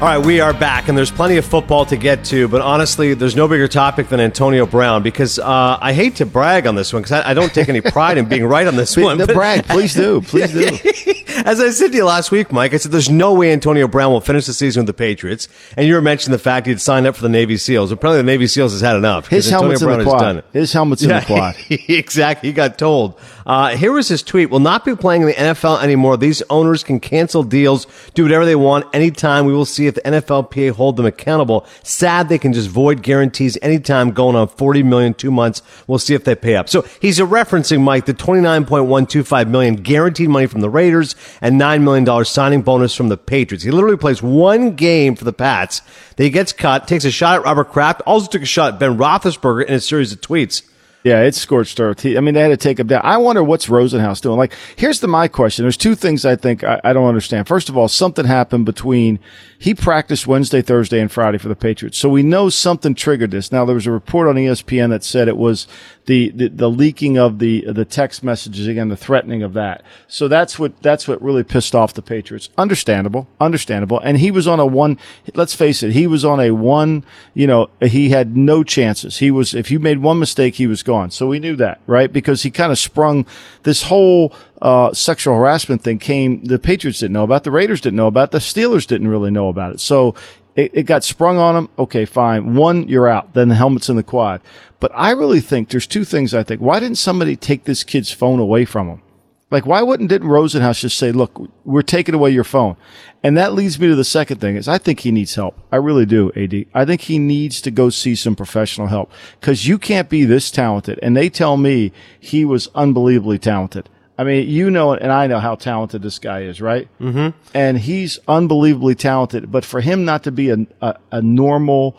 All right, we are back, and there's plenty of football to get to. But honestly, there's no bigger topic than Antonio Brown because uh, I hate to brag on this one because I, I, don't take any pride in being right on this one. The brag, please do, please do. As I said to you last week, Mike, I said there's no way Antonio Brown will finish the season with the Patriots, and you were mentioning the fact he'd signed up for the Navy SEALs. Apparently, the Navy SEALs has had enough. His helmet's Brown in the quad. His helmet's yeah, in the quad. exactly. He got told. Uh, here was his tweet: "Will not be playing in the NFL anymore. These owners can cancel deals, do whatever they want anytime. We will see if the NFLPA hold them accountable. Sad they can just void guarantees anytime going on 40 million two months. We'll see if they pay up. So he's referencing, Mike, the 29.125 million guaranteed money from the Raiders and $9 million signing bonus from the Patriots. He literally plays one game for the Pats. Then he gets cut, takes a shot at Robert Kraft, also took a shot at Ben Roethlisberger in a series of tweets. Yeah, it's scorched earth. I mean, they had to take him down. I wonder what's Rosenhaus doing. Like, here's the my question. There's two things I think I, I, don't understand. First of all, something happened between he practiced Wednesday, Thursday, and Friday for the Patriots, so we know something triggered this. Now, there was a report on ESPN that said it was the the, the leaking of the the text messages again, the threatening of that. So that's what that's what really pissed off the Patriots. Understandable, understandable. And he was on a one. Let's face it, he was on a one. You know, he had no chances. He was if you made one mistake, he was gone. So we knew that, right? Because he kind of sprung this whole uh, sexual harassment thing came. The Patriots didn't know about. The Raiders didn't know about. The Steelers didn't really know about it. So it, it got sprung on them. Okay, fine. One, you're out. Then the helmet's in the quad. But I really think there's two things. I think why didn't somebody take this kid's phone away from him? Like, why wouldn't didn't Rosenhaus just say, "Look, we're taking away your phone," and that leads me to the second thing: is I think he needs help. I really do, Ad. I think he needs to go see some professional help because you can't be this talented. And they tell me he was unbelievably talented. I mean, you know, and I know how talented this guy is, right? Mm-hmm. And he's unbelievably talented. But for him not to be a, a, a normal,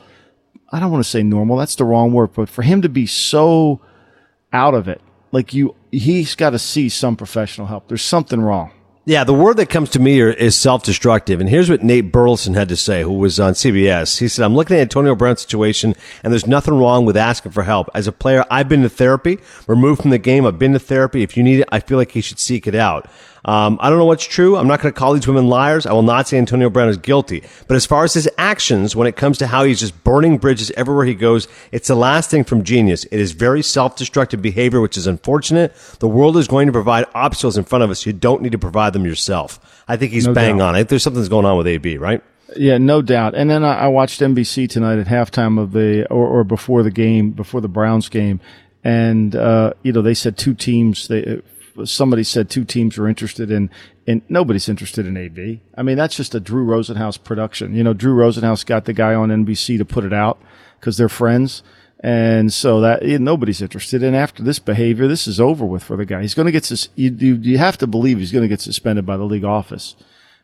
I don't want to say normal, that's the wrong word, but for him to be so out of it, like you, he's got to see some professional help. There's something wrong. Yeah, the word that comes to me is self-destructive. And here's what Nate Burleson had to say, who was on CBS. He said, I'm looking at Antonio Brown's situation and there's nothing wrong with asking for help. As a player, I've been to therapy, removed from the game. I've been to therapy. If you need it, I feel like he should seek it out. Um, I don't know what's true. I'm not going to call these women liars. I will not say Antonio Brown is guilty. But as far as his actions, when it comes to how he's just burning bridges everywhere he goes, it's the last thing from genius. It is very self-destructive behavior, which is unfortunate. The world is going to provide obstacles in front of us. You don't need to provide them yourself. I think he's no bang doubt. on. I think there's something's going on with AB, right? Yeah, no doubt. And then I, I watched NBC tonight at halftime of the or, or before the game, before the Browns game, and uh, you know they said two teams. They somebody said two teams were interested in, and nobody's interested in AB. I mean, that's just a Drew Rosenhaus production. You know, Drew Rosenhaus got the guy on NBC to put it out because they're friends. And so that nobody's interested. And after this behavior, this is over with for the guy. He's going to get sus- you, you, you have to believe he's going to get suspended by the league office.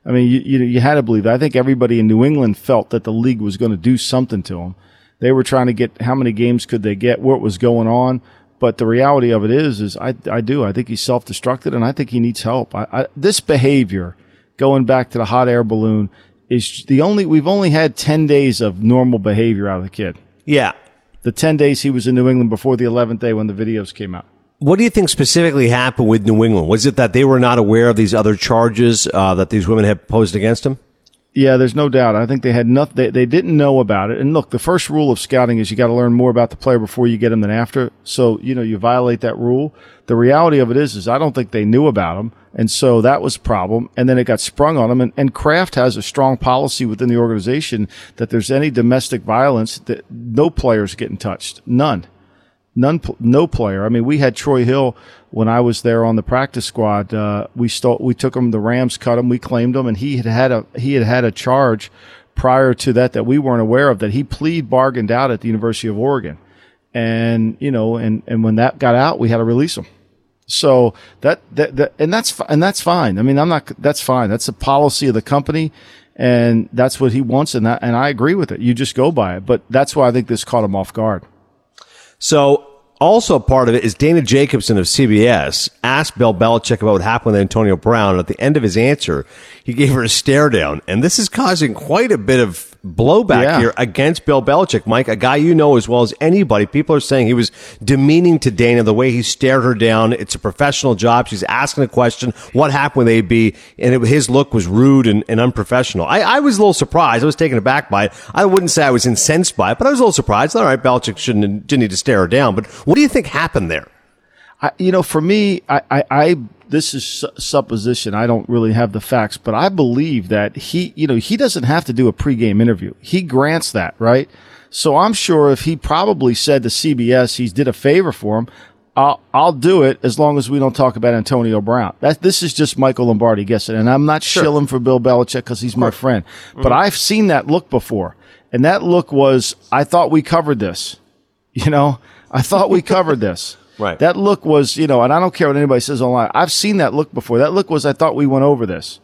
I mean, you, you, you had to believe that. I think everybody in New England felt that the league was going to do something to him. They were trying to get how many games could they get, what was going on. But the reality of it is, is I, I do. I think he's self-destructed and I think he needs help. I, I, this behavior, going back to the hot air balloon, is the only, we've only had 10 days of normal behavior out of the kid. Yeah. The 10 days he was in New England before the 11th day when the videos came out. What do you think specifically happened with New England? Was it that they were not aware of these other charges uh, that these women had posed against him? Yeah, there's no doubt. I think they had nothing. They, they didn't know about it. And look, the first rule of scouting is you got to learn more about the player before you get him than after. So you know you violate that rule. The reality of it is, is I don't think they knew about him, and so that was a problem. And then it got sprung on them. And, and Kraft has a strong policy within the organization that there's any domestic violence that no players getting touched. None none, no player. I mean, we had Troy Hill when I was there on the practice squad. Uh, we stole, we took him. The Rams cut him. We claimed him, and he had had a he had had a charge prior to that that we weren't aware of that he plead bargained out at the University of Oregon, and you know, and and when that got out, we had to release him. So that, that, that and that's and that's fine. I mean, I'm not. That's fine. That's the policy of the company, and that's what he wants, and that, and I agree with it. You just go by it. But that's why I think this caught him off guard. So Also, part of it is Dana Jacobson of CBS asked Bill Belichick about what happened with Antonio Brown. And at the end of his answer, he gave her a stare down. And this is causing quite a bit of blowback Yeah. here against Bill Belichick. Mike, a guy you know as well as anybody. People are saying he was demeaning to Dana the way he stared her down. It's a professional job. She's asking a question. What happened with AB? And it, his look was rude and, and unprofessional. I, I was a little surprised. I was taken aback by it. I wouldn't say I was incensed by it, but I was a little surprised. All right, Belichick shouldn't didn't need to stare her down. But what do you think happened there? I, you know, for me, I, I, I this is su- supposition. I don't really have the facts, but I believe that he, you know, he doesn't have to do a pregame interview. He grants that, right? So I'm sure if he probably said to CBS he's did a favor for him, I'll, I'll do it as long as we don't talk about Antonio Brown. That this is just Michael Lombardi guessing, and I'm not shilling for Bill Belichick because he's my friend, mm-hmm. but I've seen that look before, and that look was I thought we covered this. You know, I thought we covered this. Right. That look was, you know, and I don't care what anybody says online. I've seen that look before. That look was, I thought we went over this,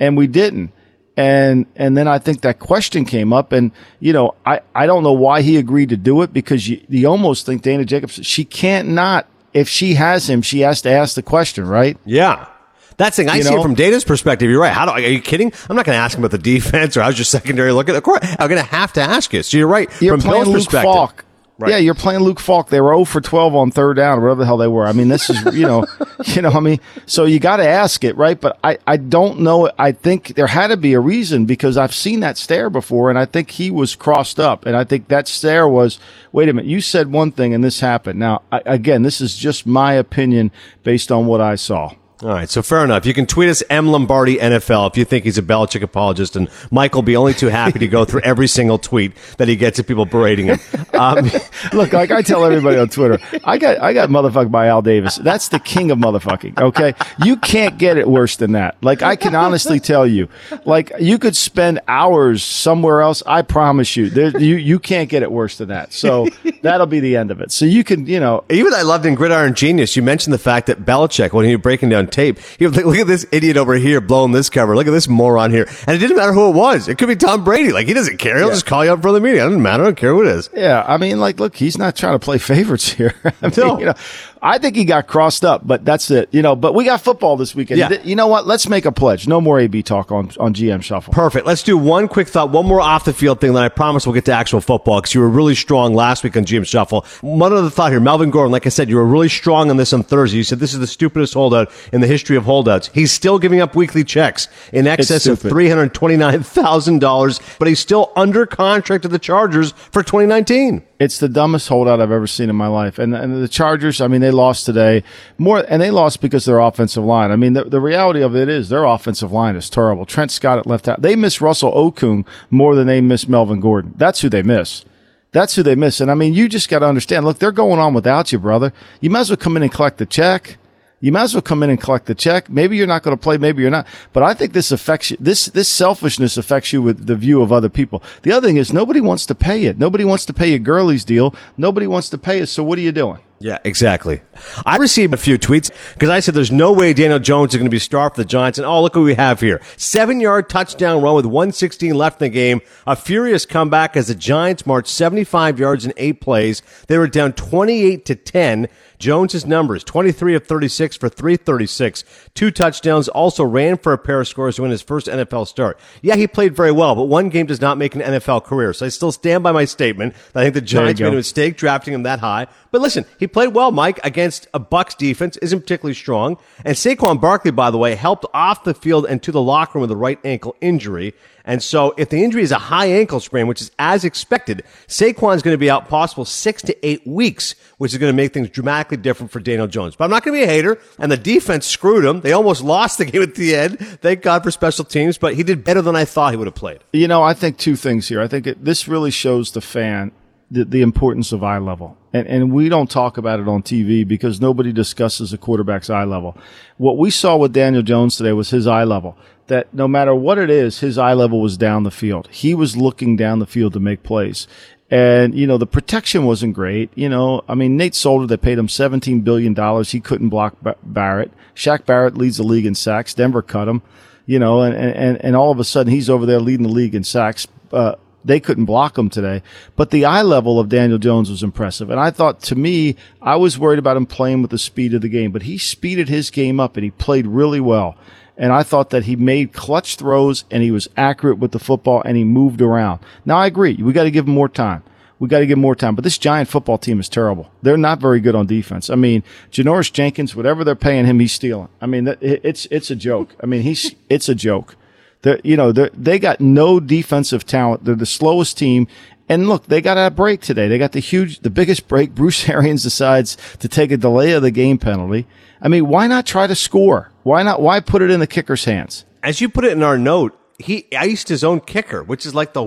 and we didn't. And and then I think that question came up, and you know, I I don't know why he agreed to do it because you, you almost think Dana Jacobs she can't not if she has him, she has to ask the question, right? Yeah. That's the thing. I You see know? it from Dana's perspective. You're right. How do are you kidding? I'm not going to ask him about the defense or how's your secondary looking. Of course, I'm going to have to ask you. So you're right. You're from playing Bill's Luke perspective. Falk. Right. Yeah, you're playing Luke Falk. They were 0 for 12 on third down, whatever the hell they were. I mean, this is, you know, you know, I mean, so you got to ask it, right? But I, I don't know. I think there had to be a reason because I've seen that stare before, and I think he was crossed up, and I think that stare was, wait a minute, you said one thing and this happened. Now, I, again, this is just my opinion based on what I saw. All right, so fair enough. You can tweet us M Lombardi NFL if you think he's a Belichick apologist, and Mike will be only too happy to go through every single tweet that he gets of people berating him. Um, Look, like I tell everybody on Twitter, I got I got motherfucked by Al Davis. That's the king of motherfucking. Okay, you can't get it worse than that. Like I can honestly tell you, like you could spend hours somewhere else. I promise you, there, you you can't get it worse than that. So that'll be the end of it. So you can, you know, even I loved in Gridiron Genius, you mentioned the fact that Belichick, when he was breaking down tape, he was like, look at this idiot over here blowing this cover. Look at this moron here. And it didn't matter who it was. It could be Tom Brady. Like, he doesn't care. He'll just call you up for the meeting. It doesn't matter. I don't care who it is. Yeah, I mean, like, look, he's not trying to play favorites here. I mean, No. you know, I think he got crossed up, but that's it. You know, but we got football this weekend. Yeah. You know what? Let's make a pledge. No more AB talk on on GM Shuffle. Perfect. Let's do one quick thought, one more off the field thing, then I promise we'll get to actual football because you were really strong last week on GM Shuffle. One other thought here. Melvin Gordon, like I said, you were really strong on this on Thursday. You said this is the stupidest holdout in the history of holdouts. He's still giving up weekly checks in excess of $329,000, but he's still under contract to the Chargers for 2019. It's the dumbest holdout I've ever seen in my life. And and the Chargers, I mean, they lost today more, and they lost because their offensive line. I mean, the, the reality of it is their offensive line is terrible. Trent Scott at left out. They miss Russell Okung more than they miss Melvin Gordon. That's who they miss. That's who they miss. And I mean, you just got to understand. Look, they're going on without you, brother. You might as well come in and collect the check. You might as well come in and collect the check. Maybe you're not going to play, maybe you're not. But I think this affects you. This this selfishness affects you with the view of other people. The other thing is nobody wants to pay it. Nobody wants to pay a Gurley's deal. Nobody wants to pay it. So what are you doing? Yeah, exactly. I received a few tweets because I said there's no way Daniel Jones is going to be star for the Giants. And oh, look what we have here. Seven yard touchdown run with 116 left in the game. A furious comeback as the Giants marched 75 yards in eight plays. They were down 28 to 10. Jones's numbers 23 of 36 for 336, two touchdowns, also ran for a pair of scores to win his first NFL start. Yeah, he played very well, but one game does not make an NFL career. So I still stand by my statement that I think the Giants made a mistake drafting him that high. But listen, he played well, Mike, against a Bucs defense, isn't particularly strong. And Saquon Barkley, by the way, helped off the field and to the locker room with a right ankle injury. And so if the injury is a high ankle sprain, which is as expected, Saquon's going to be out possible six to eight weeks, which is going to make things dramatically different for Daniel Jones. But I'm not going to be a hater. And the defense screwed him. They almost lost the game at the end. Thank God for special teams, but he did better than I thought he would have played. You know, I think two things here. I think it, this really shows the fan the, the importance of eye level. And, and we don't talk about it on TV because nobody discusses a quarterback's eye level. What we saw with Daniel Jones today was his eye level. That no matter what it is, his eye level was down the field. He was looking down the field to make plays. And, you know, the protection wasn't great. You know, I mean, Nate Solder, they paid him $17 billion. He couldn't block Barrett. Shaq Barrett leads the league in sacks. Denver cut him, you know, and, and, and all of a sudden he's over there leading the league in sacks. Uh, they couldn't block him today. But the eye level of Daniel Jones was impressive. And I thought to me, I was worried about him playing with the speed of the game, but he speeded his game up and he played really well. And I thought that he made clutch throws and he was accurate with the football and he moved around. Now I agree. We got to give him more time. We got to give him more time. But this giant football team is terrible. They're not very good on defense. I mean, Janoris Jenkins, whatever they're paying him, he's stealing. I mean, it's, it's a joke. I mean, he's, it's a joke. They're, you know, they they got no defensive talent. They're the slowest team. And look, they got a break today. They got the huge, the biggest break. Bruce Arians decides to take a delay of the game penalty. I mean, why not try to score? Why not? Why put it in the kicker's hands? As you put it in our note, he iced his own kicker, which is like the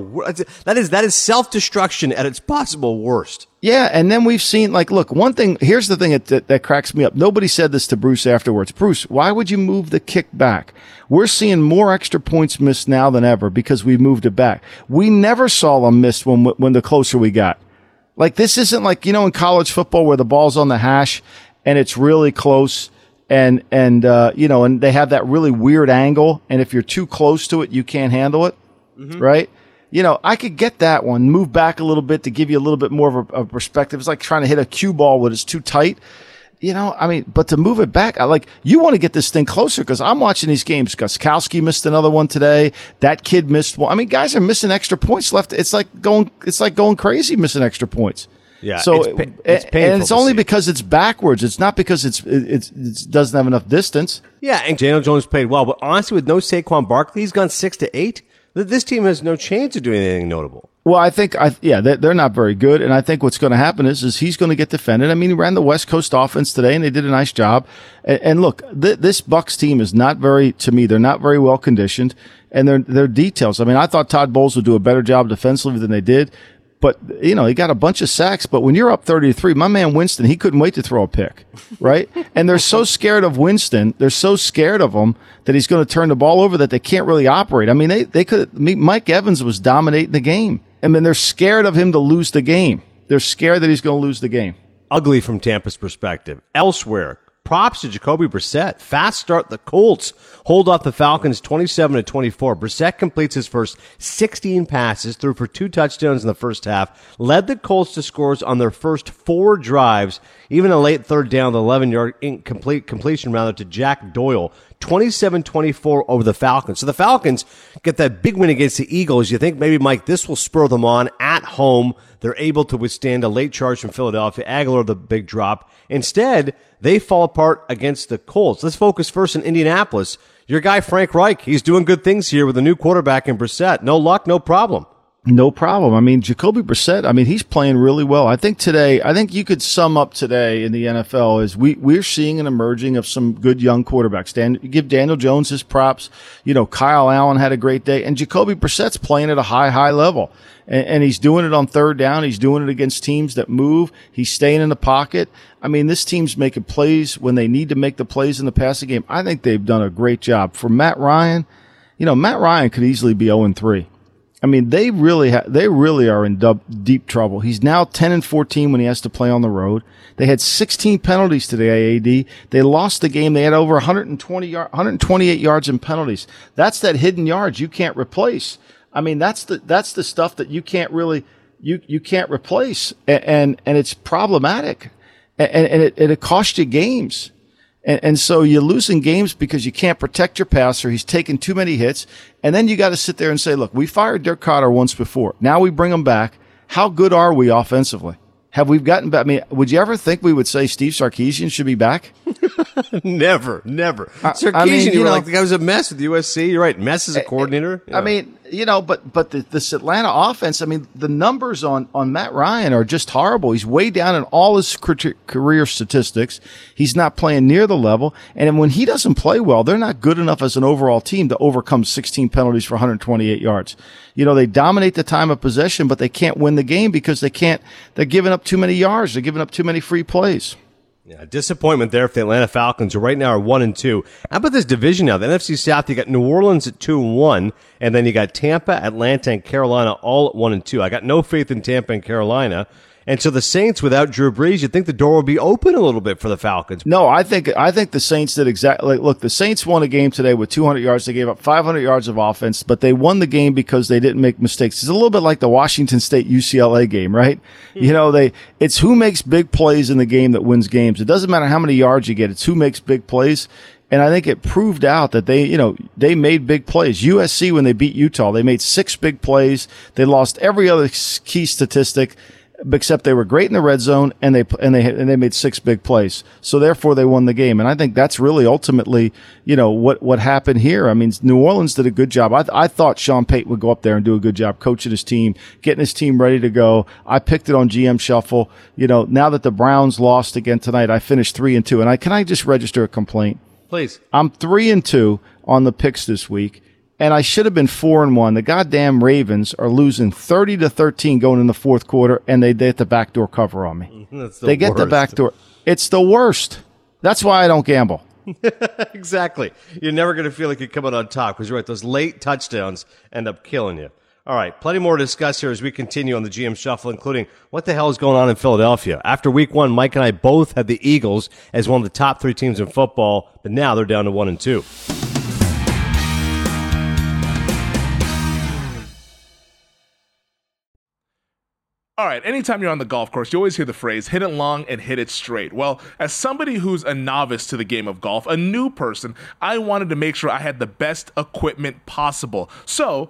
that is that is self destruction at its possible worst. Yeah, and then we've seen like, look, one thing. Here's the thing that, that, that cracks me up. Nobody said this to Bruce afterwards. Bruce, why would you move the kick back? We're seeing more extra points missed now than ever because we moved it back. We never saw them missed when when the closer we got. Like this isn't like you know in college football where the ball's on the hash and it's really close and and uh, you know, and they have that really weird angle, and if you're too close to it, you can't handle it, mm-hmm. right? You know, I could get that one, move back a little bit to give you a little bit more of a, a perspective. It's like trying to hit a cue ball when it's too tight. You know, I mean, but to move it back, I like you want to get this thing closer because I'm watching these games. Gostkowski missed another one today. That kid missed one. I mean, guys are missing extra points left. It's like going, it's like going crazy missing extra points. Yeah. So it's, it's and it's only see. because it's backwards. It's not because it's it's it doesn't have enough distance. Yeah, and Daniel Jones played well, but honestly, with no Saquon Barkley, he's gone six to eight. This team has no chance of doing anything notable. Well, I think I yeah they're not very good, and I think what's going to happen is is he's going to get defended. I mean, he ran the West Coast offense today, and they did a nice job. And, and look, th- this Bucs team is not very to me. They're not very well conditioned, and their their details. I mean, I thought Todd Bowles would do a better job defensively than they did. But you know, he got a bunch of sacks. But when you're up 33, my man Winston, he couldn't wait to throw a pick, right? and they're so scared of Winston, they're so scared of him that he's going to turn the ball over that they can't really operate. I mean, they they could. Mike Evans was dominating the game, I mean, they're scared of him to lose the game. They're scared that he's going to lose the game. Ugly from Tampa's perspective. Elsewhere, props to Jacoby Brissett. Fast start the Colts. Hold off the Falcons 27 to 24. Brissett completes his first 16 passes, threw for two touchdowns in the first half, led the Colts to scores on their first four drives, even a late third down, the 11 yard incomplete completion rather to Jack Doyle. 27-24 over the Falcons. So the Falcons get that big win against the Eagles. You think maybe Mike, this will spur them on at home. They're able to withstand a late charge from Philadelphia. Agholor the big drop. Instead, they fall apart against the Colts. Let's focus first in Indianapolis. Your guy Frank Reich, he's doing good things here with a new quarterback in Brissett. No luck, no problem. No problem. I mean, Jacoby Brissett, I mean, he's playing really well. I think today, I think you could sum up today in the NFL is we, we're seeing an emerging of some good young quarterbacks. Dan, give Daniel Jones his props. You know, Kyle Allen had a great day and Jacoby Brissett's playing at a high, high level and, and he's doing it on third down. He's doing it against teams that move. He's staying in the pocket. I mean, this team's making plays when they need to make the plays in the passing game. I think they've done a great job for Matt Ryan. You know, Matt Ryan could easily be 0 3. I mean, they really ha- they really are in dub- deep trouble. He's now 10 and 14 when he has to play on the road. They had 16 penalties today, AAD. They lost the game. They had over 120 yard, 128 yards in penalties. That's that hidden yards you can't replace. I mean, that's the that's the stuff that you can't really you you can't replace, and and, and it's problematic, and, and it, it costs you games. And, and so you're losing games because you can't protect your passer. He's taking too many hits. And then you got to sit there and say, look, we fired Dirk Koetter once before. Now we bring him back. How good are we offensively? Have we gotten back? I mean, would you ever think we would say Steve Sarkisian should be back? never, never. Uh, Sarkisian, I mean, you, you were like the guy was a mess with USC. You're right. Mess as a coordinator. I mean, you know, but but the, this Atlanta offense, I mean, the numbers on on Matt Ryan are just horrible. He's way down in all his career statistics. He's not playing near the level, and when he doesn't play well, they're not good enough as an overall team to overcome 16 penalties for 128 yards. You know, they dominate the time of possession, but they can't win the game because they can't. They're giving up too many yards. They're giving up too many free plays. Yeah, disappointment there for the Atlanta Falcons, who right now are one and two. How about this division now? The NFC South, you got New Orleans at two and one, and then you got Tampa, Atlanta, and Carolina all at one and two. I got no faith in Tampa and Carolina. And so the Saints, without Drew Brees, you'd think the door would be open a little bit for the Falcons. No, I think I think the Saints did exactly. Look, the Saints won a game today with 200 yards. They gave up 500 yards of offense, but they won the game because they didn't make mistakes. It's a little bit like the Washington State UCLA game, right? Mm-hmm. You know, they it's who makes big plays in the game that wins games. It doesn't matter how many yards you get; it's who makes big plays. And I think it proved out that they, you know, they made big plays. USC, when they beat Utah, they made six big plays. They lost every other key statistic except they were great in the red zone and they and they and they made six big plays. So therefore they won the game. And I think that's really ultimately, you know, what what happened here. I mean, New Orleans did a good job. I I thought Sean Payton would go up there and do a good job coaching his team, getting his team ready to go. I picked it on GM Shuffle. You know, now that the Browns lost again tonight, I finished 3 and 2. And I can I just register a complaint? Please. I'm 3 and 2 on the picks this week and I should have been four and one. The goddamn Ravens are losing thirty to thirteen going in the fourth quarter, and they, they get the backdoor cover on me. the they get worst. the backdoor. It's the worst. That's why I don't gamble. exactly. You're never going to feel like you're coming on top because you're right. Those late touchdowns end up killing you. All right, plenty more to discuss here as we continue on the GM Shuffle, including what the hell is going on in Philadelphia. After week one, Mike and I both had the Eagles as one of the top three teams in football, but now they're down to one and two. All right, anytime you're on the golf course, you always hear the phrase hit it long and hit it straight. Well, as somebody who's a novice to the game of golf, a new person, I wanted to make sure I had the best equipment possible. So,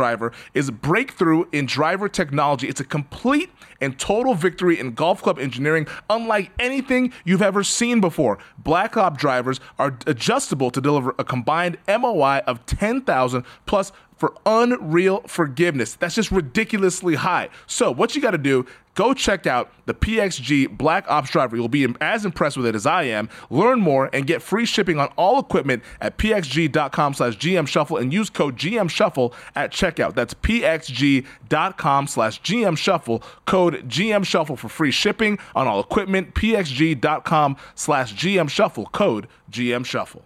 driver is a breakthrough in driver technology. It's a complete and total victory in golf club engineering, unlike anything you've ever seen before. Black Ops drivers are adjustable to deliver a combined MOI of 10,000 plus for unreal forgiveness. That's just ridiculously high. So, what you got to do, go check out the PXG Black Ops driver. You'll be as impressed with it as I am. Learn more and get free shipping on all equipment at pxg.com slash GM Shuffle and use code GM Shuffle at checkout. That's pxg.com slash GM Shuffle, code GM Shuffle for free shipping on all equipment. pxg.com slash GM Shuffle, code GM Shuffle.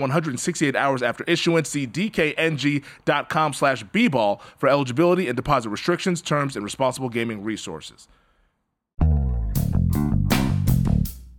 168 hours after issuance. See dkng.com slash bball for eligibility and deposit restrictions, terms, and responsible gaming resources.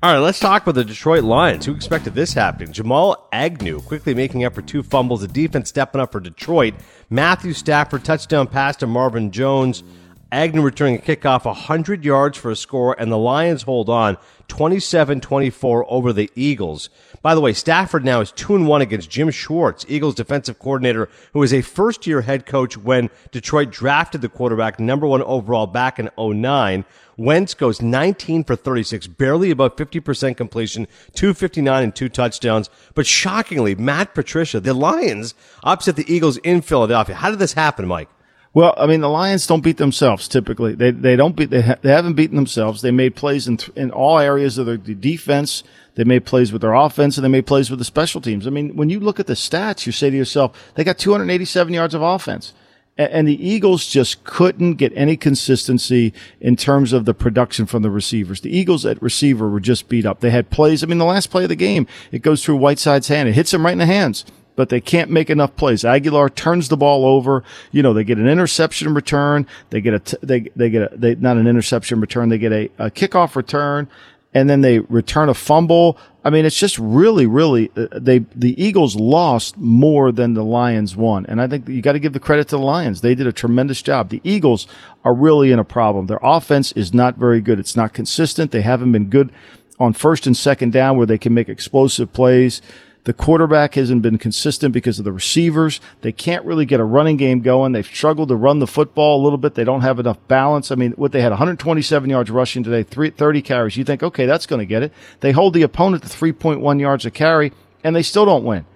All right, let's talk about the Detroit Lions. Who expected this happening? Jamal Agnew quickly making up for two fumbles. The defense stepping up for Detroit. Matthew Stafford touchdown pass to Marvin Jones. Agnew returning a kickoff 100 yards for a score, and the Lions hold on 27 24 over the Eagles. By the way, Stafford now is 2 and 1 against Jim Schwartz, Eagles defensive coordinator, who was a first year head coach when Detroit drafted the quarterback number one overall back in 09. Wentz goes 19 for 36, barely above 50% completion, 259 and two touchdowns. But shockingly, Matt Patricia, the Lions upset the Eagles in Philadelphia. How did this happen, Mike? Well, I mean, the Lions don't beat themselves typically. They they don't beat they, ha- they haven't beaten themselves. They made plays in th- in all areas of their defense. They made plays with their offense and they made plays with the special teams. I mean, when you look at the stats, you say to yourself, they got 287 yards of offense. And the Eagles just couldn't get any consistency in terms of the production from the receivers. The Eagles at receiver were just beat up. They had plays. I mean, the last play of the game, it goes through Whiteside's hand. It hits him right in the hands but they can't make enough plays. Agholor turns the ball over. You know, they get an interception return. They get a, t- they, they get a, they, not an interception return. They get a, a kickoff return and then they return a fumble. I mean, it's just really, really, uh, they, the Eagles lost more than the Lions won. And I think you got to give the credit to the Lions. They did a tremendous job. The Eagles are really in a problem. Their offense is not very good. It's not consistent. They haven't been good on first and second down where they can make explosive plays. The quarterback hasn't been consistent because of the receivers. They can't really get a running game going. They've struggled to run the football a little bit. They don't have enough balance. I mean, what they had 127 yards rushing today, 30 carries. You think, okay, that's going to get it. They hold the opponent to 3.1 yards a carry, and they still don't win.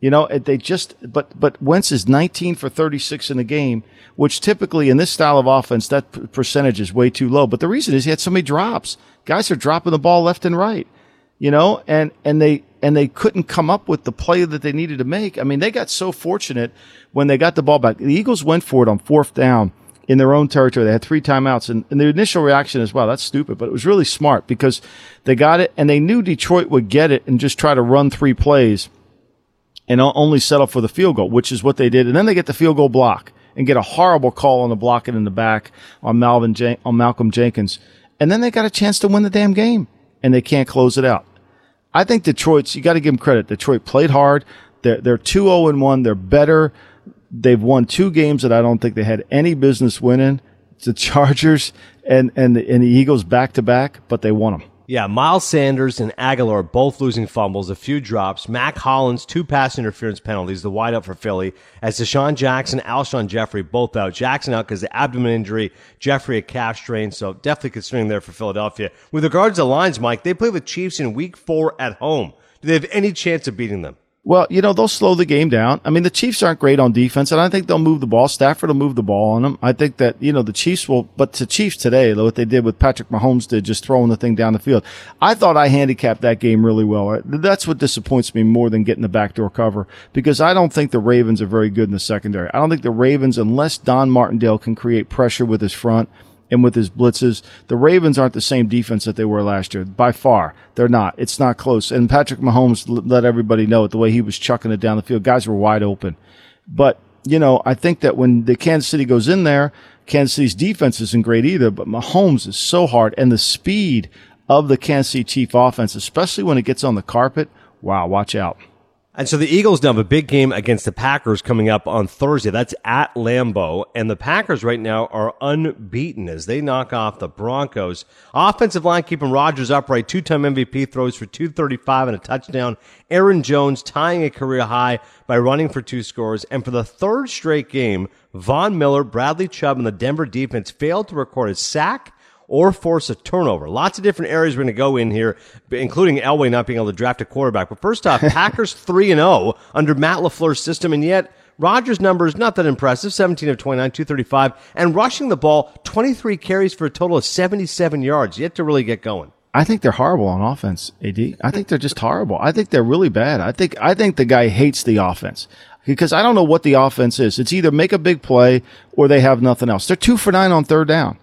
You know, they just, but, but Wentz is 19 for 36 in the game, which typically in this style of offense, that percentage is way too low. But the reason is he had so many drops. Guys are dropping the ball left and right you know, and, and they, and they couldn't come up with the play that they needed to make. I mean, they got so fortunate when they got the ball back. The Eagles went for it on fourth down in their own territory. They had three timeouts and, and the initial reaction is, wow, that's stupid, but it was really smart because they got it and they knew Detroit would get it and just try to run three plays and only settle for the field goal, which is what they did. And then they get the field goal block and get a horrible call on the blocking in the back on Malvin, on Malcolm Jenkins. And then they got a chance to win the damn game and they can't close it out. I think Detroit's, you got to give them credit. Detroit played hard. They're, they're 2 0 and 1. They're better. They've won two games that I don't think they had any business winning. The Chargers and, and, the, and the Eagles back to back, but they won them. Yeah, Miles Sanders and Agholor both losing fumbles, a few drops. Mack Hollins, two pass interference penalties, the wideout for Philly. As DeSean Jackson, Alshon Jeffery both out. Jackson out because the abdomen injury, Jeffrey a calf strain, so definitely considering there for Philadelphia. With regards to the lines, Mike, they play with Chiefs in week four at home. Do they have any chance of beating them? Well, you know, they'll slow the game down. I mean, the Chiefs aren't great on defense, and I think they'll move the ball. Stafford will move the ball on them. I think that, you know, the Chiefs will, but the Chiefs today, though what they did with Patrick Mahomes did, just throwing the thing down the field. I thought I handicapped that game really well. That's what disappoints me more than getting the backdoor cover because I don't think the Ravens are very good in the secondary. I don't think the Ravens, unless Don Martindale can create pressure with his front, and with his blitzes. The Ravens aren't the same defense that they were last year. By far, they're not. It's not close. And Patrick Mahomes let everybody know it the way he was chucking it down the field. Guys were wide open. But, you know, I think that when the Kansas City goes in there, Kansas City's defense isn't great either, but Mahomes is so hard and the speed of the Kansas City Chief offense, especially when it gets on the carpet. Wow, watch out. And so the Eagles now have a big game against the Packers coming up on Thursday. That's at Lambeau. And the Packers right now are unbeaten as they knock off the Broncos. Offensive line keeping Rodgers upright. Two-time MVP throws for 235 and a touchdown. Aaron Jones tying a career high by running for two scores. And for the third straight game, Von Miller, Bradley Chubb, and the Denver defense failed to record a sack or force a turnover. Lots of different areas we're going to go in here, including Elway not being able to draft a quarterback. But first off, Packers 3 and 0 under Matt LaFleur's system, and yet Rodgers' numbers not that impressive 17 of 29, 235, and rushing the ball 23 carries for a total of 77 yards. Yet to really get going. I think they're horrible on offense, AD. I think they're just horrible. I think they're really bad. I think I think the guy hates the offense because I don't know what the offense is. It's either make a big play or they have nothing else. They're two for nine on third down.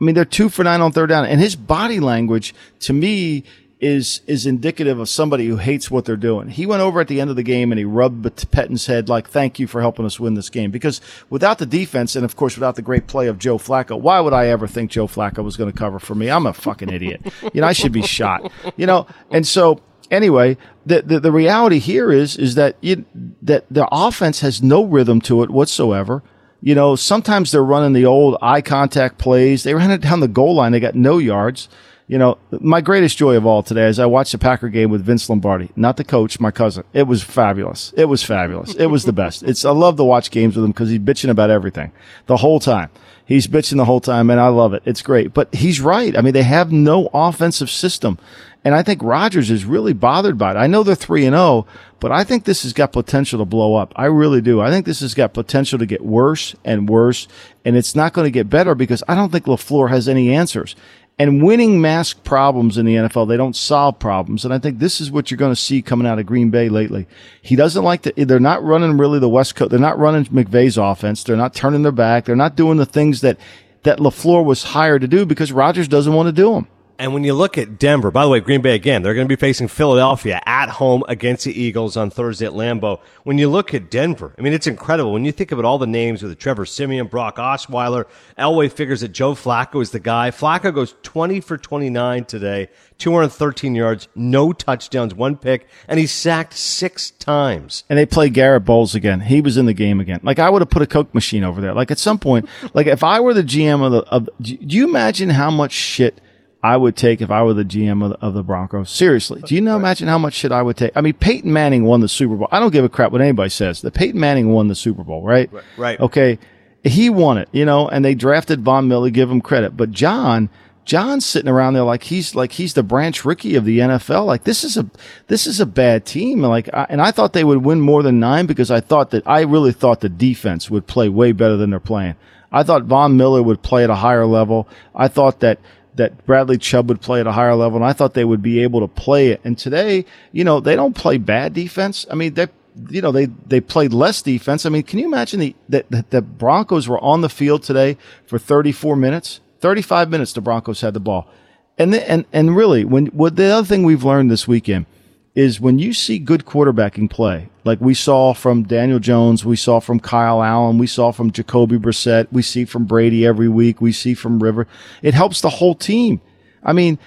I mean, they're two for nine on third down, and his body language to me is is indicative of somebody who hates what they're doing. He went over at the end of the game and he rubbed Pettine's head like, "Thank you for helping us win this game." Because without the defense and of course without the great play of Joe Flacco, why would I ever think Joe Flacco was going to cover for me? I'm a fucking idiot. You know, I should be shot. You know, and so anyway, the, the, the reality here is is that you, that the offense has no rhythm to it whatsoever. You know, sometimes they're running the old eye contact plays. They ran it down the goal line. They got no yards. You know, my greatest joy of all today is I watched the Packer game with Vince Lombardi, not the coach, my cousin. It was fabulous. It was fabulous. It was the best. It's, I love to watch games with him because he's bitching about everything the whole time. He's bitching the whole time and I love it. It's great. But he's right. I mean, they have no offensive system. And I think Rodgers is really bothered by it. I know they're 3 and 0, but I think this has got potential to blow up. I really do. I think this has got potential to get worse and worse, and it's not going to get better because I don't think LaFleur has any answers. And winning mask problems in the NFL, they don't solve problems. And I think this is what you're going to see coming out of Green Bay lately. He doesn't like to, they're not running really the West Coast. They're not running McVay's offense. They're not turning their back. They're not doing the things that, that LaFleur was hired to do because Rodgers doesn't want to do them. And when you look at Denver, by the way, Green Bay again, they're going to be facing Philadelphia at home against the Eagles on Thursday at Lambeau. When you look at Denver, I mean, it's incredible. When you think about all the names with the Trevor Siemian, Brock Osweiler, Elway figures that Joe Flacco is the guy. Flacco goes 20 for 29 today, 213 yards, no touchdowns, one pick, and he's sacked six times. And they play Garrett Bolles again. He was in the game again. Like I would have put a Coke machine over there. Like at some point, like if I were the GM of the, of, do you imagine how much shit I would take if I were the GM of the, of the Broncos. Seriously, do you know? Imagine how much shit I would take. I mean, Peyton Manning won the Super Bowl. I don't give a crap what anybody says. The Peyton Manning won the Super Bowl, right? Right. right. Okay, he won it, you know, and they drafted Von Miller. Give him credit, but John. John's sitting around there like he's like he's the Branch Rickey of the NFL. Like this is a this is a bad team. Like I, and I thought they would win more than nine because I thought that I really thought the defense would play way better than they're playing. I thought Von Miller would play at a higher level. I thought that that Bradley Chubb would play at a higher level, and I thought they would be able to play it. And today, you know, they don't play bad defense. I mean, they, you know, they they played less defense. I mean, can you imagine the that the Broncos were on the field today for 34 minutes, 35 minutes? The Broncos had the ball, and the, and and really, when what the other thing we've learned this weekend is when you see good quarterbacking play, like we saw from Daniel Jones, we saw from Kyle Allen, we saw from Jacoby Brissett, we see from Brady every week, we see from River. It helps the whole team. I mean,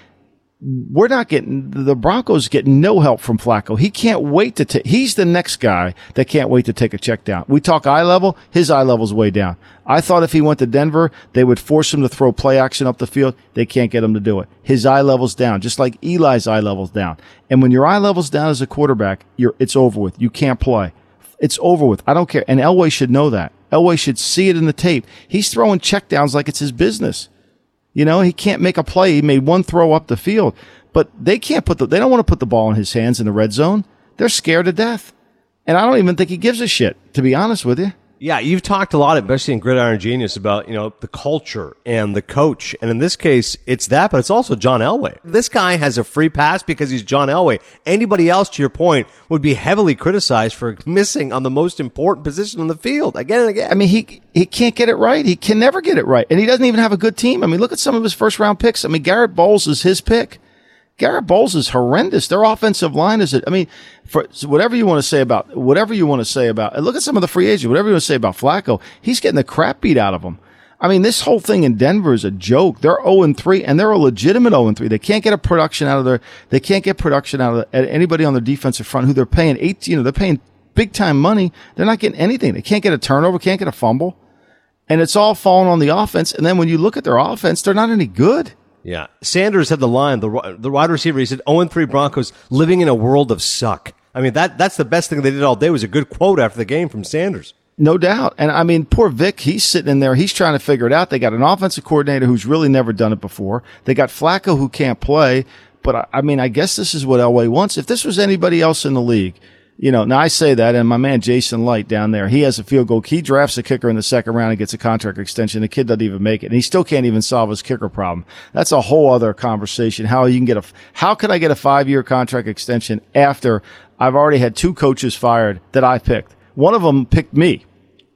we're not getting the Broncos getting no help from Flacco. He can't wait to take. He's the next guy that can't wait to take a check down. We talk eye level. His eye level's way down. I thought if he went to Denver, they would force him to throw play action up the field. They can't get him to do it. His eye level's down, just like Eli's eye level's down. And when your eye level's down as a quarterback, you're it's over with. You can't play. It's over with. I don't care. And Elway should know that. Elway should see it in the tape. He's throwing checkdowns like it's his business. You know, he can't make a play. He made one throw up the field, but they can't put the, they don't want to put the ball in his hands in the red zone. They're scared to death. And I don't even think he gives a shit, to be honest with you. Yeah, you've talked a lot, especially in Gridiron Genius, about you know the culture and the coach, and in this case, it's that, but it's also John Elway. This guy has a free pass because he's John Elway. Anybody else, to your point, would be heavily criticized for missing on the most important position on the field again and again. I mean, he he can't get it right. He can never get it right, and he doesn't even have a good team. I mean, look at some of his first round picks. I mean, Garrett Bolles is his pick. Garrett Bolles is horrendous. Their offensive line is, it. I mean, for whatever you want to say about, whatever you want to say about, look at some of the free agents, whatever you want to say about Flacco, he's getting the crap beat out of him. I mean, this whole thing in Denver is a joke. They're 0 3 and they're a legitimate 0 3. They can't get a production out of their, they can't get production out of anybody on their defensive front who they're paying 18, you know, they're paying big time money. They're not getting anything. They can't get a turnover, can't get a fumble. And it's all falling on the offense. And then when you look at their offense, they're not any good. Yeah. Sanders had the line, the, the wide receiver, he said, 0 3 Broncos living in a world of suck. I mean, that, that's the best thing they did all day was a good quote after the game from Sanders. No doubt. And I mean, poor Vic, he's sitting in there. He's trying to figure it out. They got an offensive coordinator who's really never done it before. They got Flacco who can't play. But I, I mean, I guess this is what Elway wants. If this was anybody else in the league, you know, now I say that, and my man Jason Licht down there, he has a field goal. He drafts a kicker in the second round and gets a contract extension. The kid doesn't even make it, and he still can't even solve his kicker problem. That's a whole other conversation. How you can get a, how could I get a five year contract extension after I've already had two coaches fired that I picked? One of them picked me.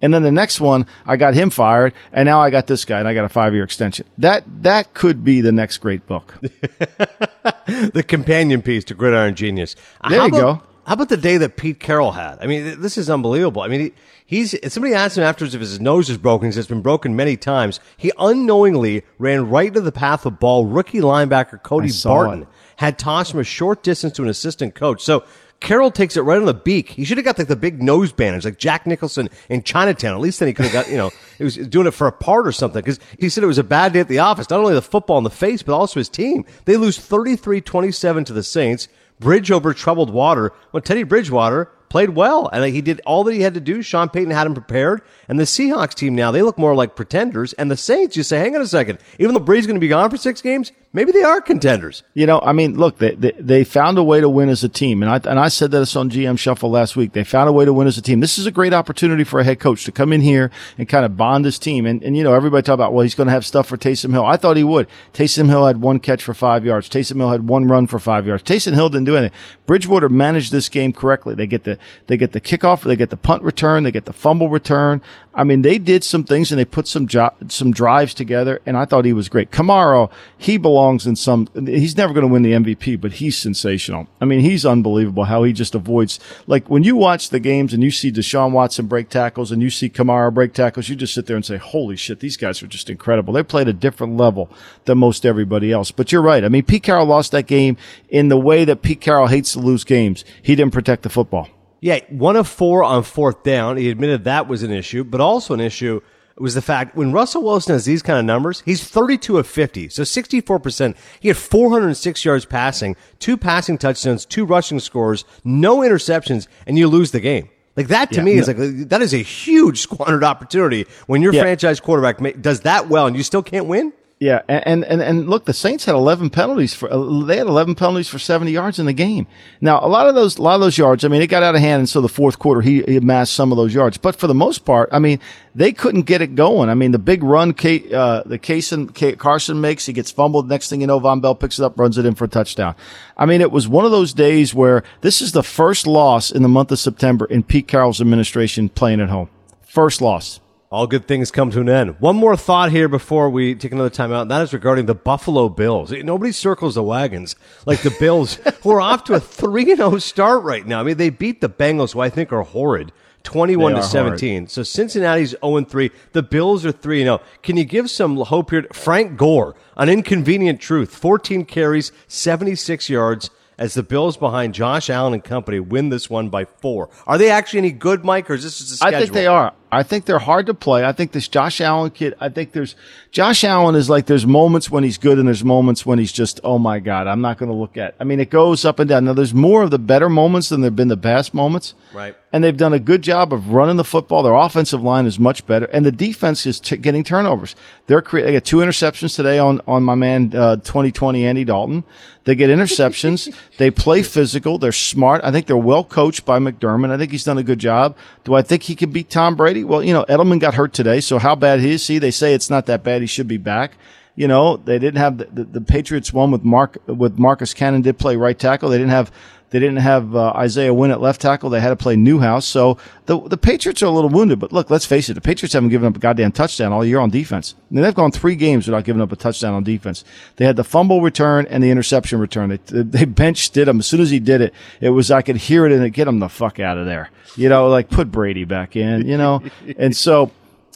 And then the next one, I got him fired, and now I got this guy, and I got a five year extension. That that could be the next great book. the companion piece to Gridiron Genius. There How you about- go. How about the day that Pete Carroll had? I mean, this is unbelievable. I mean, he, he's somebody asked him afterwards if his nose is broken. He says it's been broken many times. He unknowingly ran right into the path of ball. Rookie linebacker Cody Barton it. had tossed from a short distance to an assistant coach. So Carroll takes it right on the beak. He should have got like the big nose bandage, like Jack Nicholson in Chinatown. At least then he could have got, you know, he was doing it for a part or something. Because he said it was a bad day at the office. Not only the football in the face, but also his team. They lose 33-27 to the Saints. Bridge over troubled water. Well, Teddy Bridgewater played well, and he did all that he had to do. Sean Payton had him prepared, and the Seahawks team now they look more like pretenders. And the Saints, you say, hang on a second, even though Brady's going to be gone for six games, maybe they are contenders. You know, I mean, look, they, they, they found a way to win as a team. And I, and I said that on GM Shuffle last week. They found a way to win as a team. This is a great opportunity for a head coach to come in here and kind of bond his team. And, and you know, everybody talk about, well, he's going to have stuff for Taysom Hill. I thought he would. Taysom Hill had one catch for five yards. Taysom Hill had one run for five yards. Taysom Hill didn't do anything. Bridgewater managed this game correctly. They get the, they get the kickoff, they get the punt return, they get the fumble return. I mean, they did some things and they put some jo- some drives together, and I thought he was great. Kamara, he belongs in some. He's never going to win the MVP, but he's sensational. I mean, he's unbelievable how he just avoids. Like when you watch the games and you see Deshaun Watson break tackles and you see Kamara break tackles, you just sit there and say, "Holy shit, these guys are just incredible." They played a different level than most everybody else. But you're right. I mean, Pete Carroll lost that game in the way that Pete Carroll hates to lose games. He didn't protect the football. Yeah, one of four on fourth down. He admitted that was an issue, but also an issue was the fact when Russell Wilson has these kind of numbers, he's 32 of 50, so 64%. He had 406 yards passing, two passing touchdowns, two rushing scores, no interceptions, and you lose the game. Like that to yeah, me no. is like that is a huge squandered opportunity when your yeah. franchise quarterback does that well and you still can't win. Yeah, and, and and look, the Saints had 11 penalties for uh, they had 11 penalties for 70 yards in the game. Now, a lot of those a lot of those yards, I mean, it got out of hand, and so the fourth quarter he, he amassed some of those yards. But for the most part, I mean, they couldn't get it going. I mean, the big run Kate, uh, the Cason, Carson makes, he gets fumbled. Next thing you know, Vonn Bell picks it up, runs it in for a touchdown. I mean, it was one of those days where this is the first loss in the month of September in Pete Carroll's administration playing at home. First loss. All good things come to an end. One more thought here before we take another time out, and that is regarding the Buffalo Bills. Nobody circles the wagons like the Bills, who are off to a 3 0 start right now. I mean, they beat the Bengals, who I think are horrid. 21 to 17. Hard. So Cincinnati's 0 3. The Bills are 3 0. Can you give some hope here? Frank Gore, an inconvenient truth. 14 carries, 76 yards as the Bills behind Josh Allen and company win this one by four. Are they actually any good, Mike, or is this just a schedule? I think they are. I think they're hard to play. I think this Josh Allen kid, I think there's Josh Allen is like there's moments when he's good and there's moments when he's just, oh my God, I'm not going to look at. I mean, it goes up and down. Now there's more of the better moments than there've been the best moments. Right. And they've done a good job of running the football. Their offensive line is much better and the defense is t- getting turnovers. They're cre- they got two interceptions today on, on my man, uh, 2020 Andy Dalton. They get interceptions. they play physical. They're smart. I think they're well coached by McDermott. I think he's done a good job. Do I think he can beat Tom Brady? Well, you know, Edelman got hurt today, so how bad is he? They say it's not that bad. He should be back. You know, they didn't have the, the, the Patriots won with Mark with Marcus Cannon did play right tackle. They didn't have they didn't have uh, Isaiah Wynn at left tackle. They had to play Newhouse. So the the Patriots are a little wounded. But look, let's face it, the Patriots haven't given up a goddamn touchdown all year on defense. They've gone three games without giving up a touchdown on defense. They had the fumble return and the interception return. They they benched him as soon as he did it. It was I could hear it and it get him the fuck out of there. You know, like put Brady back in. You know, and so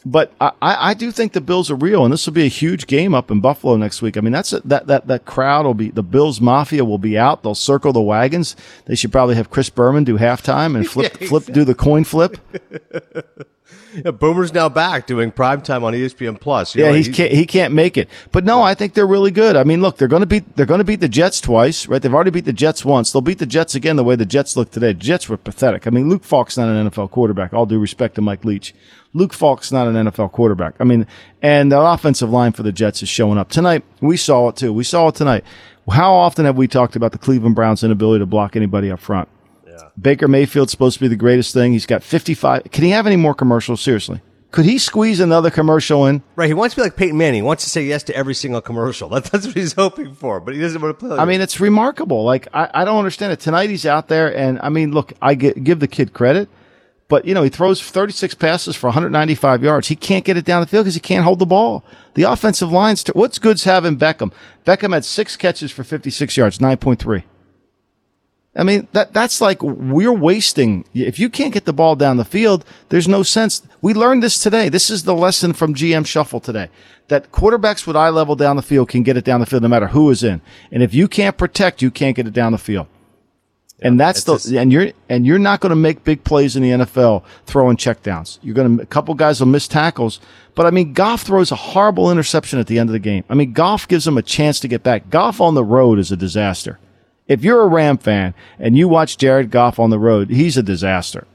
but I, I do think the Bills are real, and this will be a huge game up in Buffalo next week. I mean, that's a, that that that crowd will be the Bills Mafia will be out. They'll circle the wagons. They should probably have Chris Berman do halftime and flip yeah, flip do the coin flip. yeah, Boomer's now back doing primetime on ESPN Plus. You yeah, know, he can't he can't make it. But no, I think they're really good. I mean, look, they're going to beat they're going to beat the Jets twice, right? They've already beat the Jets once. They'll beat the Jets again the way the Jets look today. Jets were pathetic. I mean, Luke Falk's not an NFL quarterback. All due respect to Mike Leach. Luke Falk's not an NFL quarterback. I mean, and the offensive line for the Jets is showing up tonight. We saw it too. We saw it tonight. How often have we talked about the Cleveland Browns' inability to block anybody up front? Yeah. Baker Mayfield's supposed to be the greatest thing. He's got 55. Can he have any more commercials? Seriously. Could he squeeze another commercial in? Right. He wants to be like Peyton Manning. He wants to say yes to every single commercial. That's, that's what he's hoping for, but he doesn't want to play. I mean, it's remarkable. Like, I, I don't understand it. Tonight he's out there, and I mean, look, I get, give the kid credit. But, you know, he throws 36 passes for 195 yards. He can't get it down the field because he can't hold the ball. The offensive line's, t- what's good's having Beckham? Beckham had six catches for 56 yards, 9.3. I mean, that, that's like we're wasting. If you can't get the ball down the field, there's no sense. We learned this today. This is the lesson from GM Shuffle today that quarterbacks with eye level down the field can get it down the field no matter who is in. And if you can't protect, you can't get it down the field and that's the just, and you're and you're not going to make big plays in the NFL throwing checkdowns. You're going to a couple guys will miss tackles, but I mean Goff throws a horrible interception at the end of the game. I mean Goff gives them a chance to get back. Goff on the road is a disaster. If you're a Ram fan and you watch Jared Goff on the road, he's a disaster.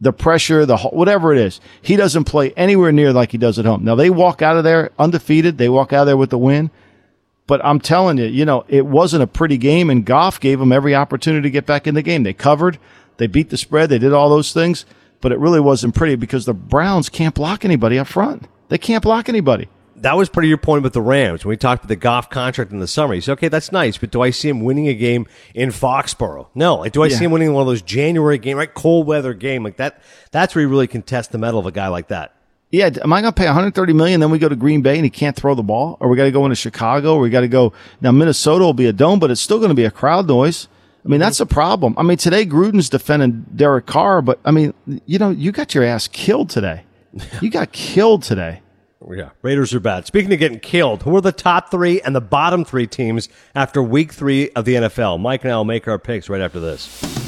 The pressure, the whatever it is, he doesn't play anywhere near like he does at home. Now they walk out of there undefeated. They walk out of there with the win. But I'm telling you, you know, it wasn't a pretty game, and Goff gave them every opportunity to get back in the game. They covered, they beat the spread, they did all those things, but it really wasn't pretty because the Browns can't block anybody up front. They can't block anybody. That was part of your point with the Rams when we talked about the Goff contract in the summer. You said, okay, that's nice, but do I see him winning a game in Foxborough? No. Like, do I Yeah. see him winning one of those January game, right? Cold weather game like that. That's where you really can test the metal of a guy like that. Yeah, am I going to pay 130 million? Then we go to Green Bay and he can't throw the ball, or we got to go into Chicago, or we got to go now. Minnesota will be a dome, but it's still going to be a crowd noise. I mean, that's mm-hmm. a problem. I mean, today Gruden's defending Derek Carr, but I mean, you know, you got your ass killed today. You got killed today. Yeah. Raiders are bad. Speaking of getting killed, who are the top three and the bottom three teams after week three of the NFL? Mike and I will make our picks right after this.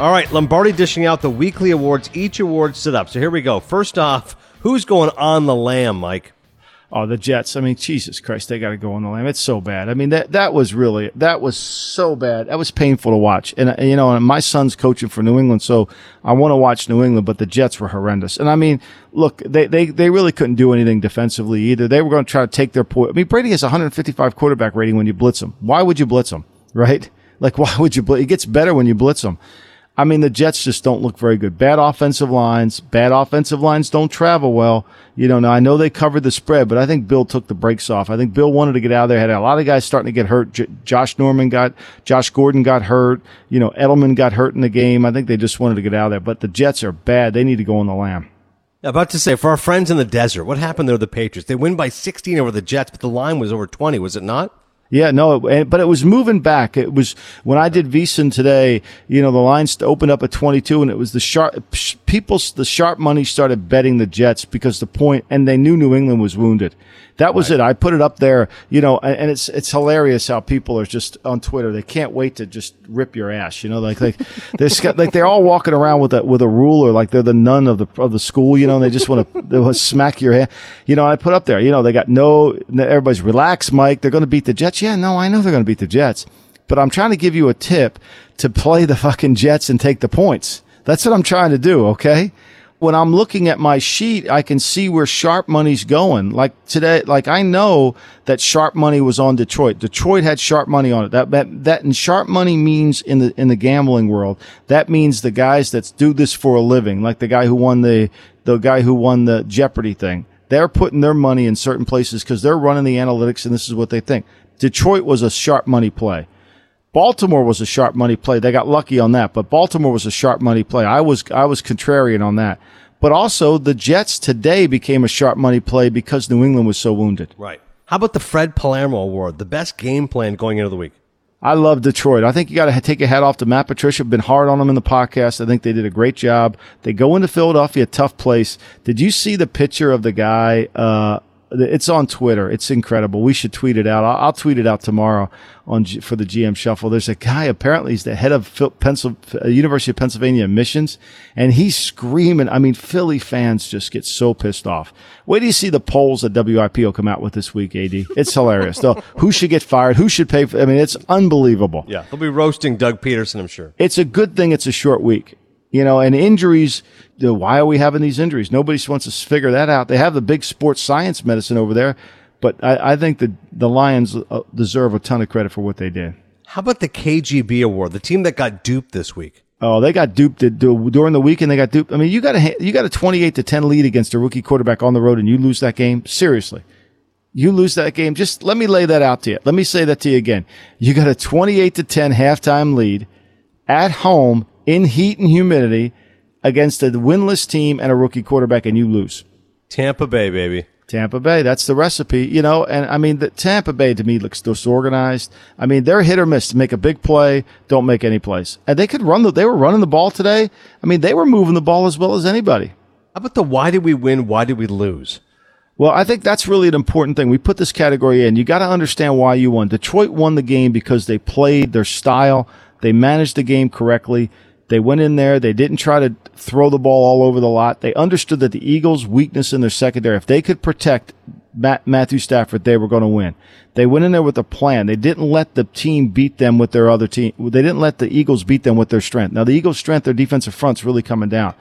All right, Lombardi dishing out the weekly awards. Each award stood up. So here we go. First off, who's going on the lam, Mike? Oh, the Jets. I mean, Jesus Christ, they got to go on the lam. It's so bad. I mean, that that was really that was so bad. That was painful to watch. And uh, you know, my son's coaching for New England, so I want to watch New England, but the Jets were horrendous. And I mean, look, they they they really couldn't do anything defensively either. They were going to try to take their point. I mean, Brady has 155 quarterback rating when you blitz him. Why would you blitz him? Right? Like, why would you blitz? It gets better when you blitz him. I mean, the Jets just don't look very good. Bad offensive lines. Bad offensive lines don't travel well. You know, now I know they covered the spread, but I think Bill took the brakes off. I think Bill wanted to get out of there. Had a lot of guys starting to get hurt. J- Josh Norman got, Josh Gordon got hurt. You know, Edelman got hurt in the game. I think they just wanted to get out of there. But the Jets are bad. They need to go on the lam. About to say, for our friends in the desert, what happened there the Patriots? They win by 16 over the Jets, but the line was over 20, was it not? Yeah, no, but it was moving back. It was when I did VSiN today. You know, the lines opened up at twenty two, and it was the sharp people. The sharp money started betting the Jets because the point, and they knew New England was wounded. That was it. I put it up there. You know, and, and it's it's hilarious how people are just on Twitter. They can't wait to just rip your ass. You know, like like they're like they're all walking around with a with a ruler, like they're the nun of the of the school. You know, and they just want to they want to smack your hand. You know, I put up there. You know, they got no. Everybody's relaxed, Mike. They're going to beat the Jets. Yeah, no, I know they're going to beat the Jets, but I'm trying to give you a tip to play the fucking Jets and take the points. That's what I'm trying to do. Okay. When I'm looking at my sheet, I can see where sharp money's going. Like today, like I know that sharp money was on Detroit. Detroit had sharp money on it. That that that and sharp money means in the in the gambling world, that means the guys that do this for a living, like the guy who won the the guy who won the Jeopardy thing. They're putting their money in certain places because they're running the analytics and this is what they think. Detroit was a sharp money play. Baltimore was a sharp money play. They got lucky on that, but Baltimore was a sharp money play. I was I was contrarian on that. But also the Jets today became a sharp money play because New England was so wounded. Right. How about the Fred Palermo Award, the best game plan going into the week? I love Detroit. I think you got to take a hat off to Matt Patricia. Been hard on them in the podcast. I think they did a great job. They go into Philadelphia, tough place. Did you see the picture of the guy? Uh, it's on Twitter. It's incredible. We should tweet it out. I'll, I'll tweet it out tomorrow on G, for the GM Shuffle. There's a guy. Apparently, he's the head of Phil, Pencil, uh, University of Pennsylvania admissions, and he's screaming. I mean, Philly fans just get so pissed off. Wait do you see the polls that WIP will come out with this week, AD? It's hilarious. Though, who should get fired? Who should pay for? I mean, it's unbelievable. Yeah, they'll be roasting Doug Pederson, I'm sure. It's a good thing. It's a short week. You know, and injuries, know, why are we having these injuries? Nobody wants to figure that out. They have the big sports science medicine over there, but I, I think that the Lions uh, deserve a ton of credit for what they did. How about the KGB Award, the team that got duped this week? Oh, they got duped during the weekend. They got duped. I mean, you got a you got a twenty-eight to ten lead against a rookie quarterback on the road, and you lose that game. Seriously, you lose that game. Just let me lay that out to you. Let me say that to you again. You got a twenty-eight to ten halftime lead at home in heat and humidity against a winless team and a rookie quarterback, and you lose. Tampa Bay, baby. Tampa Bay, that's the recipe, you know. And I mean, the Tampa Bay to me looks disorganized. I mean, they're hit or miss. Make a big play, don't make any plays. And they could run the. They were running the ball today. I mean, they were moving the ball as well as anybody. How about the why did we win? Why did we lose? Well, I think that's really an important thing. We put this category in. You got to understand why you won. Detroit won the game because they played their style. They managed the game correctly. They went in there. They didn't try to throw the ball all over the lot. They understood that the Eagles' weakness in their secondary, if they could protect Matt, Matthew Stafford, they were going to win. They went in there with a plan. They didn't let the team beat them with their other team. They didn't let the Eagles beat them with their strength. Now, the Eagles' strength, their defensive front's really coming down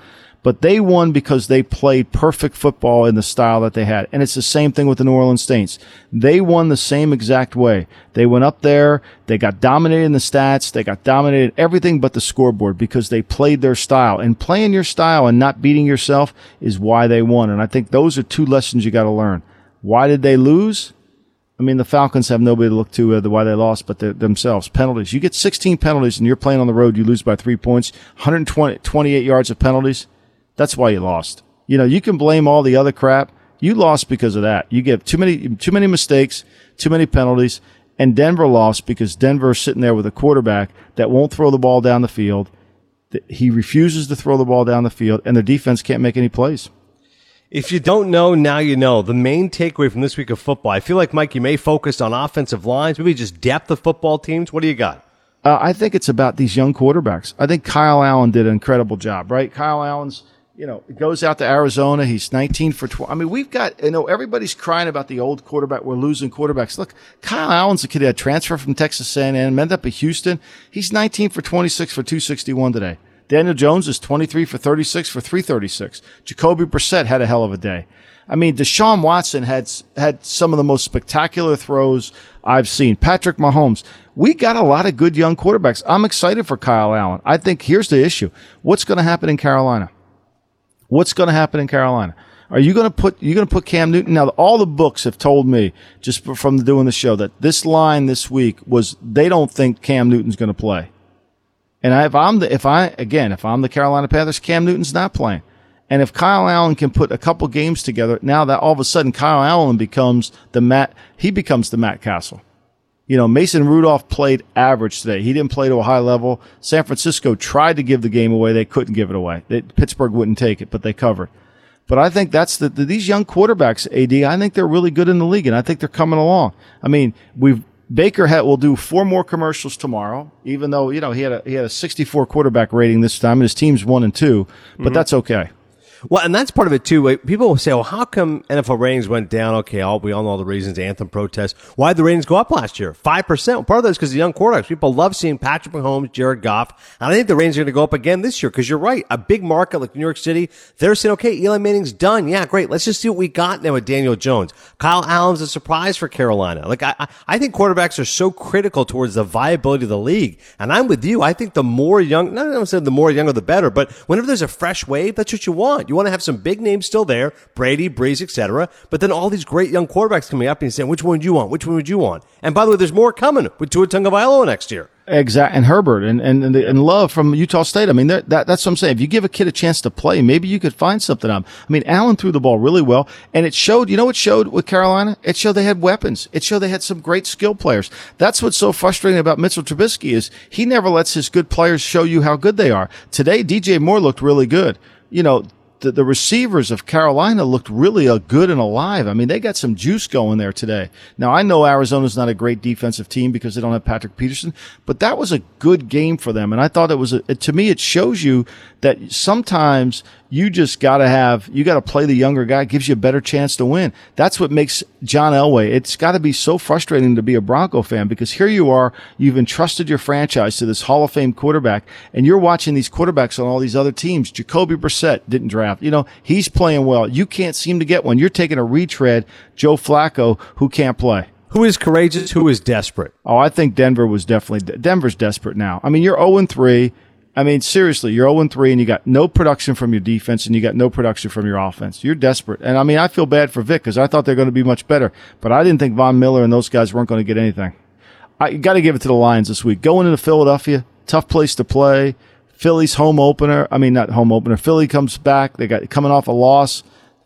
but they won because they played perfect football in the style that they had. And it's the same thing with the New Orleans Saints. They won the same exact way. They went up there, they got dominated in the stats, they got dominated everything but the scoreboard because they played their style. And playing your style and not beating yourself is why they won. And I think those are two lessons you got to learn. Why did they lose? I mean, the Falcons have nobody to look to uh, why they lost, but themselves. Penalties. You get 16 penalties and you're playing on the road, you lose by three points, 128 yards of penalties. That's why you lost. You know, you can blame all the other crap. You lost because of that. You get too many, too many mistakes, too many penalties, and Denver lost because Denver's sitting there with a quarterback that won't throw the ball down the field. He refuses to throw the ball down the field, and their defense can't make any plays. If you don't know, now you know. The main takeaway from this week of football, I feel like, Mike, you may focus on offensive lines, maybe just depth of football teams. What do you got? Uh, I think it's about these young quarterbacks. I think Kyle Allen did an incredible job, right? Kyle Allen's you know, goes out to Arizona. He's 19 for 12. I mean, we've got, you know, everybody's crying about the old quarterback. We're losing quarterbacks. Look, Kyle Allen's a kid that transferred from Texas A&M, ended up at Houston. He's 19 for 26 for 261 today. Daniel Jones is 23 for 36 for 336. Jacoby Brissett had a hell of a day. I mean, Deshaun Watson had had some of the most spectacular throws I've seen. Patrick Mahomes. We got a lot of good young quarterbacks. I'm excited for Kyle Allen. I think here's the issue. What's going to happen in Carolina? What's going to happen in Carolina? Are you going to put you going to put Cam Newton? Now, all the books have told me just from doing the show that this line this week was they don't think Cam Newton's going to play. And if I'm the if I again if I'm the Carolina Panthers, Cam Newton's not playing. And if Kyle Allen can put a couple games together, now that all of a sudden Kyle Allen becomes the Matt he becomes the Matt Cassel. You know, Mason Rudolph played average today. He didn't play to a high level. San Francisco tried to give the game away. They couldn't give it away. They, Pittsburgh wouldn't take it, but they covered. But I think that's the, the, these young quarterbacks, AD, I think they're really good in the league and I think they're coming along. I mean, we've, Baker had, will do four more commercials tomorrow, even though, you know, he had a, he had a 64 quarterback rating this time and his team's one and two, but mm-hmm. that's okay. Well, and that's part of it too. People will say, "Well, how come NFL ratings went down?" Okay, all, we all know the reasons: anthem protests. Why did the ratings go up last year? Five percent. Part of that is because the young quarterbacks. People love seeing Patrick Mahomes, Jared Goff, and I think the ratings are going to go up again this year because you're right. A big market like New York City, they're saying, "Okay, Eli Manning's done. Yeah, great. Let's just see what we got now with Daniel Jones. Kyle Allen's a surprise for Carolina. Like I, I think quarterbacks are so critical towards the viability of the league, and I'm with you. I think the more young, not I'm saying the more younger the better, but whenever there's a fresh wave, that's what you want. You want to have some big names still there, Brady, Brees, etc. But then all these great young quarterbacks coming up and saying, which one would you want? Which one would you want? And by the way, there's more coming with Tua Tagovailoa next year. Exactly, and Herbert and and and, the, and, Love from Utah State. I mean, that that's what I'm saying. If you give a kid a chance to play, maybe you could find something up. I mean, Allen threw the ball really well, and it showed. You know, what showed with Carolina. It showed they had weapons. It showed they had some great skill players. That's what's so frustrating about Mitchell Trubisky is he never lets his good players show you how good they are. Today, DJ Moore looked really good. You know, the, the receivers of Carolina looked really uh, good and alive. I mean, they got some juice going there today. Now, I know Arizona's not a great defensive team because they don't have Patrick Peterson, but that was a good game for them. And I thought it was, a, to me, it shows you that sometimes you just got to have, you got to play the younger guy, gives you a better chance to win. That's what makes John Elway. It's got to be so frustrating to be a Bronco fan because here you are, you've entrusted your franchise to this Hall of Fame quarterback, and you're watching these quarterbacks on all these other teams. Jacoby Brissett didn't draft. You know, he's playing well. You can't seem to get one. You're taking a retread, Joe Flacco, who can't play. Who is courageous? Who is desperate? Oh, I think Denver was definitely Denver's desperate now. I mean, you're 0 3. I mean, seriously, you're 0 3 and you got no production from your defense and you got no production from your offense. You're desperate. And I mean, I feel bad for Vic because I thought they're going to be much better, but I didn't think Von Miller and those guys weren't going to get anything. I got to give it to the Lions this week. Going into Philadelphia, tough place to play. Philly's home opener. I mean, not home opener. Philly comes back. They got coming off a loss.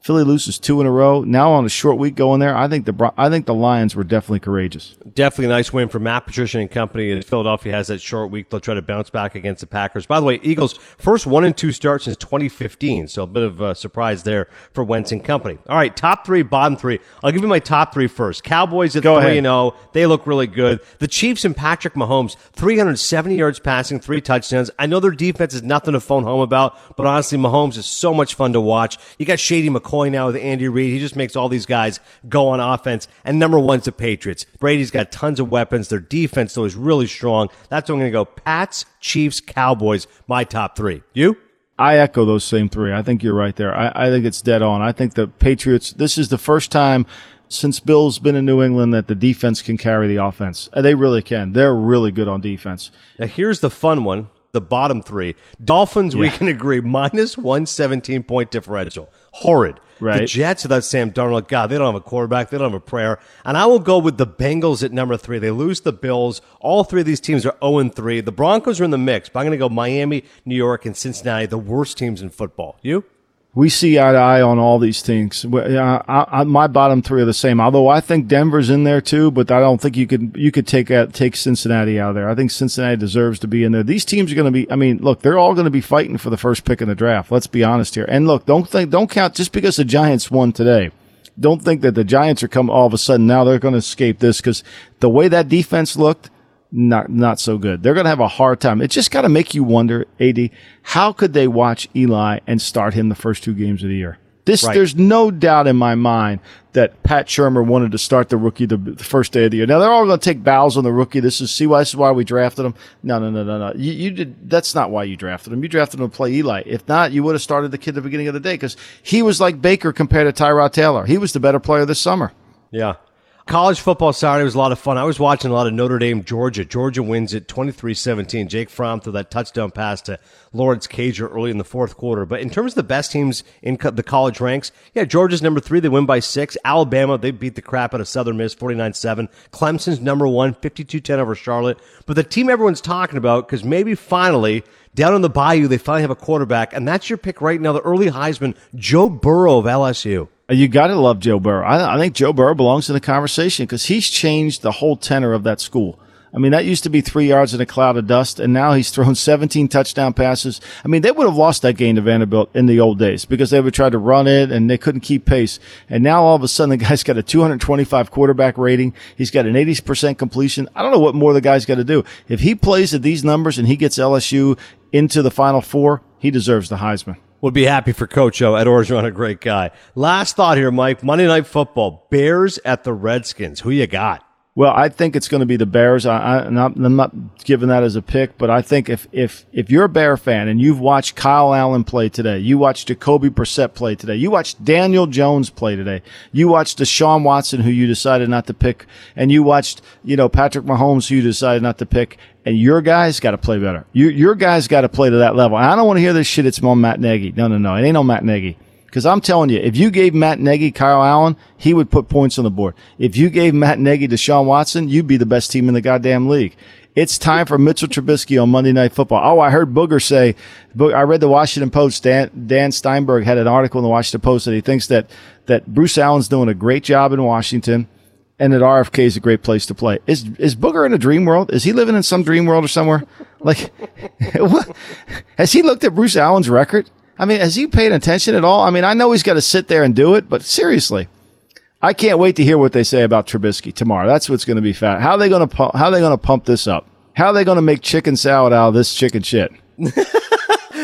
Philly loses two in a row. Now on a short week going there, I think the I think the Lions were definitely courageous. Definitely a nice win for Matt Patricia and company. And Philadelphia has that short week. They'll try to bounce back against the Packers. By the way, Eagles first one and two start since 2015, so a bit of a surprise there for Wentz and company. All right, top three, bottom three. I'll give you my top three first. Cowboys at Go three and zero. They look really good. The Chiefs and Patrick Mahomes, 370 yards passing, three touchdowns. I know their defense is nothing to phone home about, but honestly, Mahomes is so much fun to watch. You got Shady McCoy now with Andy Reid. He just makes all these guys go on offense. And number one's the Patriots. Brady's got tons of weapons. Their defense, though, is really strong. That's what I'm going to go. Pats, Chiefs, Cowboys, my top three. You? I echo those same three. I think you're right there. I, I think it's dead on. I think the Patriots, this is the first time since Bill's been in New England that the defense can carry the offense. Uh, They really can. They're really good on defense. Now, here's the fun one. The bottom three. Dolphins, we can agree, minus 117 point differential. Horrid. The Right. Jets without Sam Darnold, God, they don't have a quarterback. They don't have a prayer. And I will go with the Bengals at number three. They lose the Bills. All three of these teams are 0 3. The Broncos are in the mix, but I'm going to go Miami, New York, and Cincinnati, the worst teams in football. You? We see eye to eye on all these things. I, I, my bottom three are the same. Although I think Denver's in there too, but I don't think you could you could take out, take Cincinnati out of there. I think Cincinnati deserves to be in there. These teams are going to be. I mean, look, they're all going to be fighting for the first pick in the draft. Let's be honest here. And look, don't think don't count just because the Giants won today. Don't think that the Giants are come all of a sudden now they're going to escape this because the way that defense looked, not not so good. They're going to have a hard time. It just got to make you wonder, Ad, how could they watch Eli and start him the first two games of the year? This Right. there's no doubt in my mind that Pat Shurmur wanted to start the rookie the, the first day of the year. Now they're all going to take bows on the rookie. This is see why this is why we drafted him. No, no, no, no, no. You, you did. That's not why you drafted him. You drafted him to play Eli. If not, you would have started the kid at the beginning of the day because he was like Baker compared to Tyrod Taylor. He was the better player this summer. Yeah. College football Saturday was a lot of fun. I was watching a lot of Notre Dame, Georgia. Georgia wins it 23-17. Jake Fromm threw that touchdown pass to Lawrence Cager early in the fourth quarter. But in terms of the best teams in the college ranks, yeah, Georgia's number three. They win by six. Alabama, they beat the crap out of Southern Miss 49-7. Clemson's number one, 52-10 over Charlotte. But the team everyone's talking about, because maybe finally, down in the bayou, they finally have a quarterback. And that's your pick right now, the early Heisman, Joe Burrow of LSU. You got to love Joe Burrow. I, I think Joe Burrow belongs in the conversation because he's changed the whole tenor of that school. I mean, that used to be three yards in a cloud of dust, and now he's thrown 17 touchdown passes. I mean, they would have lost that game to Vanderbilt in the old days because they would try to run it and they couldn't keep pace. And now all of a sudden, the guy's got a 225 quarterback rating. He's got an 80% completion. I don't know what more the guy's got to do. If he plays at these numbers and he gets LSU into the Final Four, he deserves the Heisman. Would be happy for Coach O. Ed Orgeron, a great guy. Last thought here, Mike. Monday Night Football. Bears at the Redskins. Who you got? Well, I think it's going to be the Bears. I, I, I'm, I'm not giving that as a pick, but I think if, if, if you're a Bear fan and you've watched Kyle Allen play today, you watched Jacoby Brissett play today, you watched Daniel Jones play today, you watched Deshaun Watson, who you decided not to pick, and you watched, you know, Patrick Mahomes, who you decided not to pick, and your guys got to play better. You, your guys got to play to that level. And I don't want to hear this shit. It's on Matt Nagy. No, no, no. It ain't on Matt Nagy. Because I'm telling you, if you gave Matt Nagy Kyle Allen, he would put points on the board. If you gave Matt Nagy Deshaun Watson, you'd be the best team in the goddamn league. It's time for Mitchell Trubisky on Monday Night Football. Oh, I heard Booger say, I read the Washington Post. Dan, Dan Steinberg had an article in the Washington Post that he thinks that, that Bruce Allen's doing a great job in Washington and that RFK is a great place to play. Is, is Booger in a dream world? Is he living in some dream world or somewhere? Like, what? Has he looked at Bruce Allen's record? I mean, has he paid attention at all? I mean, I know he's got to sit there and do it, but seriously, I can't wait to hear what they say about Trubisky tomorrow. That's what's going to be fat. How are they going to pu- how are they going to pump this up? How are they going to make chicken salad out of this chicken shit?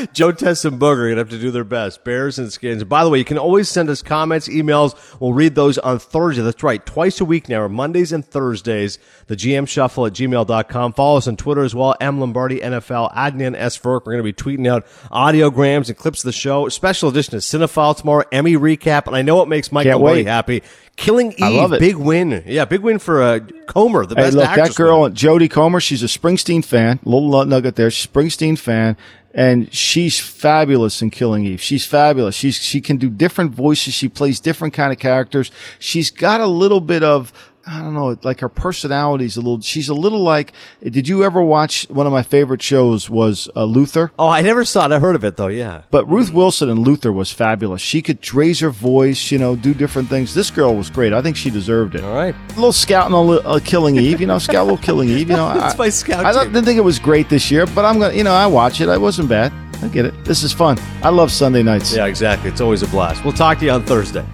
Joe Tess and Booger are going to have to do their best. Bears and Skins. By the way, you can always send us comments, emails. We'll read those on Thursday. That's right. Twice a week now, Mondays and Thursdays. The GM Shuffle at gmail.com. Follow us on Twitter as well. M. Lombardi NFL. Adnan S. Virk. We're going to be tweeting out audiograms and clips of the show. Special edition of Cinephile tomorrow. Emmy recap. And I know it makes Lombardi wait. happy. Killing Eve. I love it. Big win. Yeah, big win for uh, Comer, the Hey, best look, actress. that girl. Jodie Comer, she's a Springsteen fan. Little nugget there. She's Springsteen fan. And she's fabulous in Killing Eve. She's fabulous. She's, she can do different voices. She plays different kind of characters. She's got a little bit of, I don't know, like her personality's a little. She's a little like. Did you ever watch one of my favorite shows? Was uh, Luther? Oh, I never saw it. I heard of it though. Yeah. But Ruth Wilson and Luther was fabulous. She could raise her voice, you know, do different things. This girl was great. I think she deserved it. All right. A little scouting on uh, Killing Eve, you know, scout a little Killing Eve, you know. That's I, my scout I didn't think it was great this year, but I'm gonna, you know, I watch it. It wasn't bad. I get it. This is fun. I love Sunday nights. Yeah, exactly. It's always a blast. We'll talk to you on Thursday.